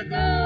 ago.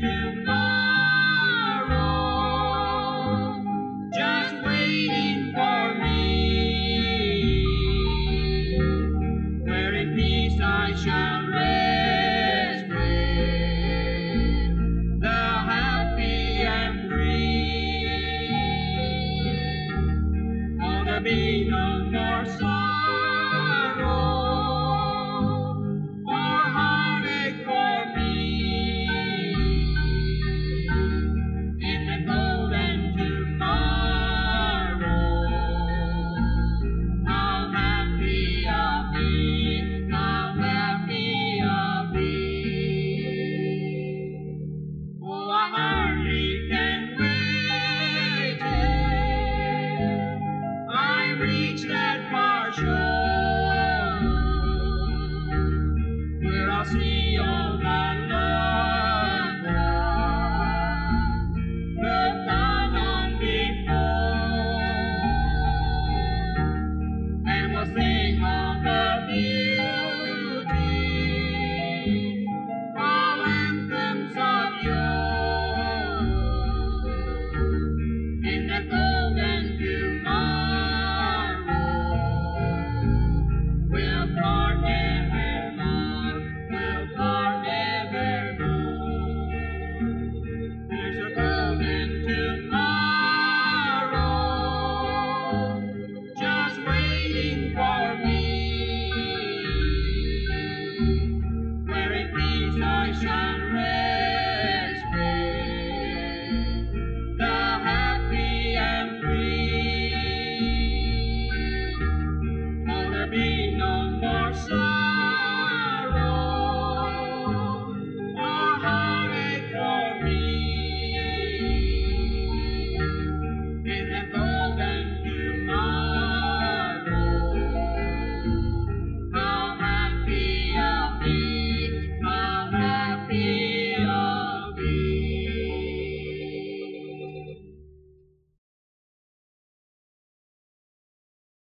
tomorrow just waiting for me, where in peace I shall rest, happy and free. There be no more sorrow.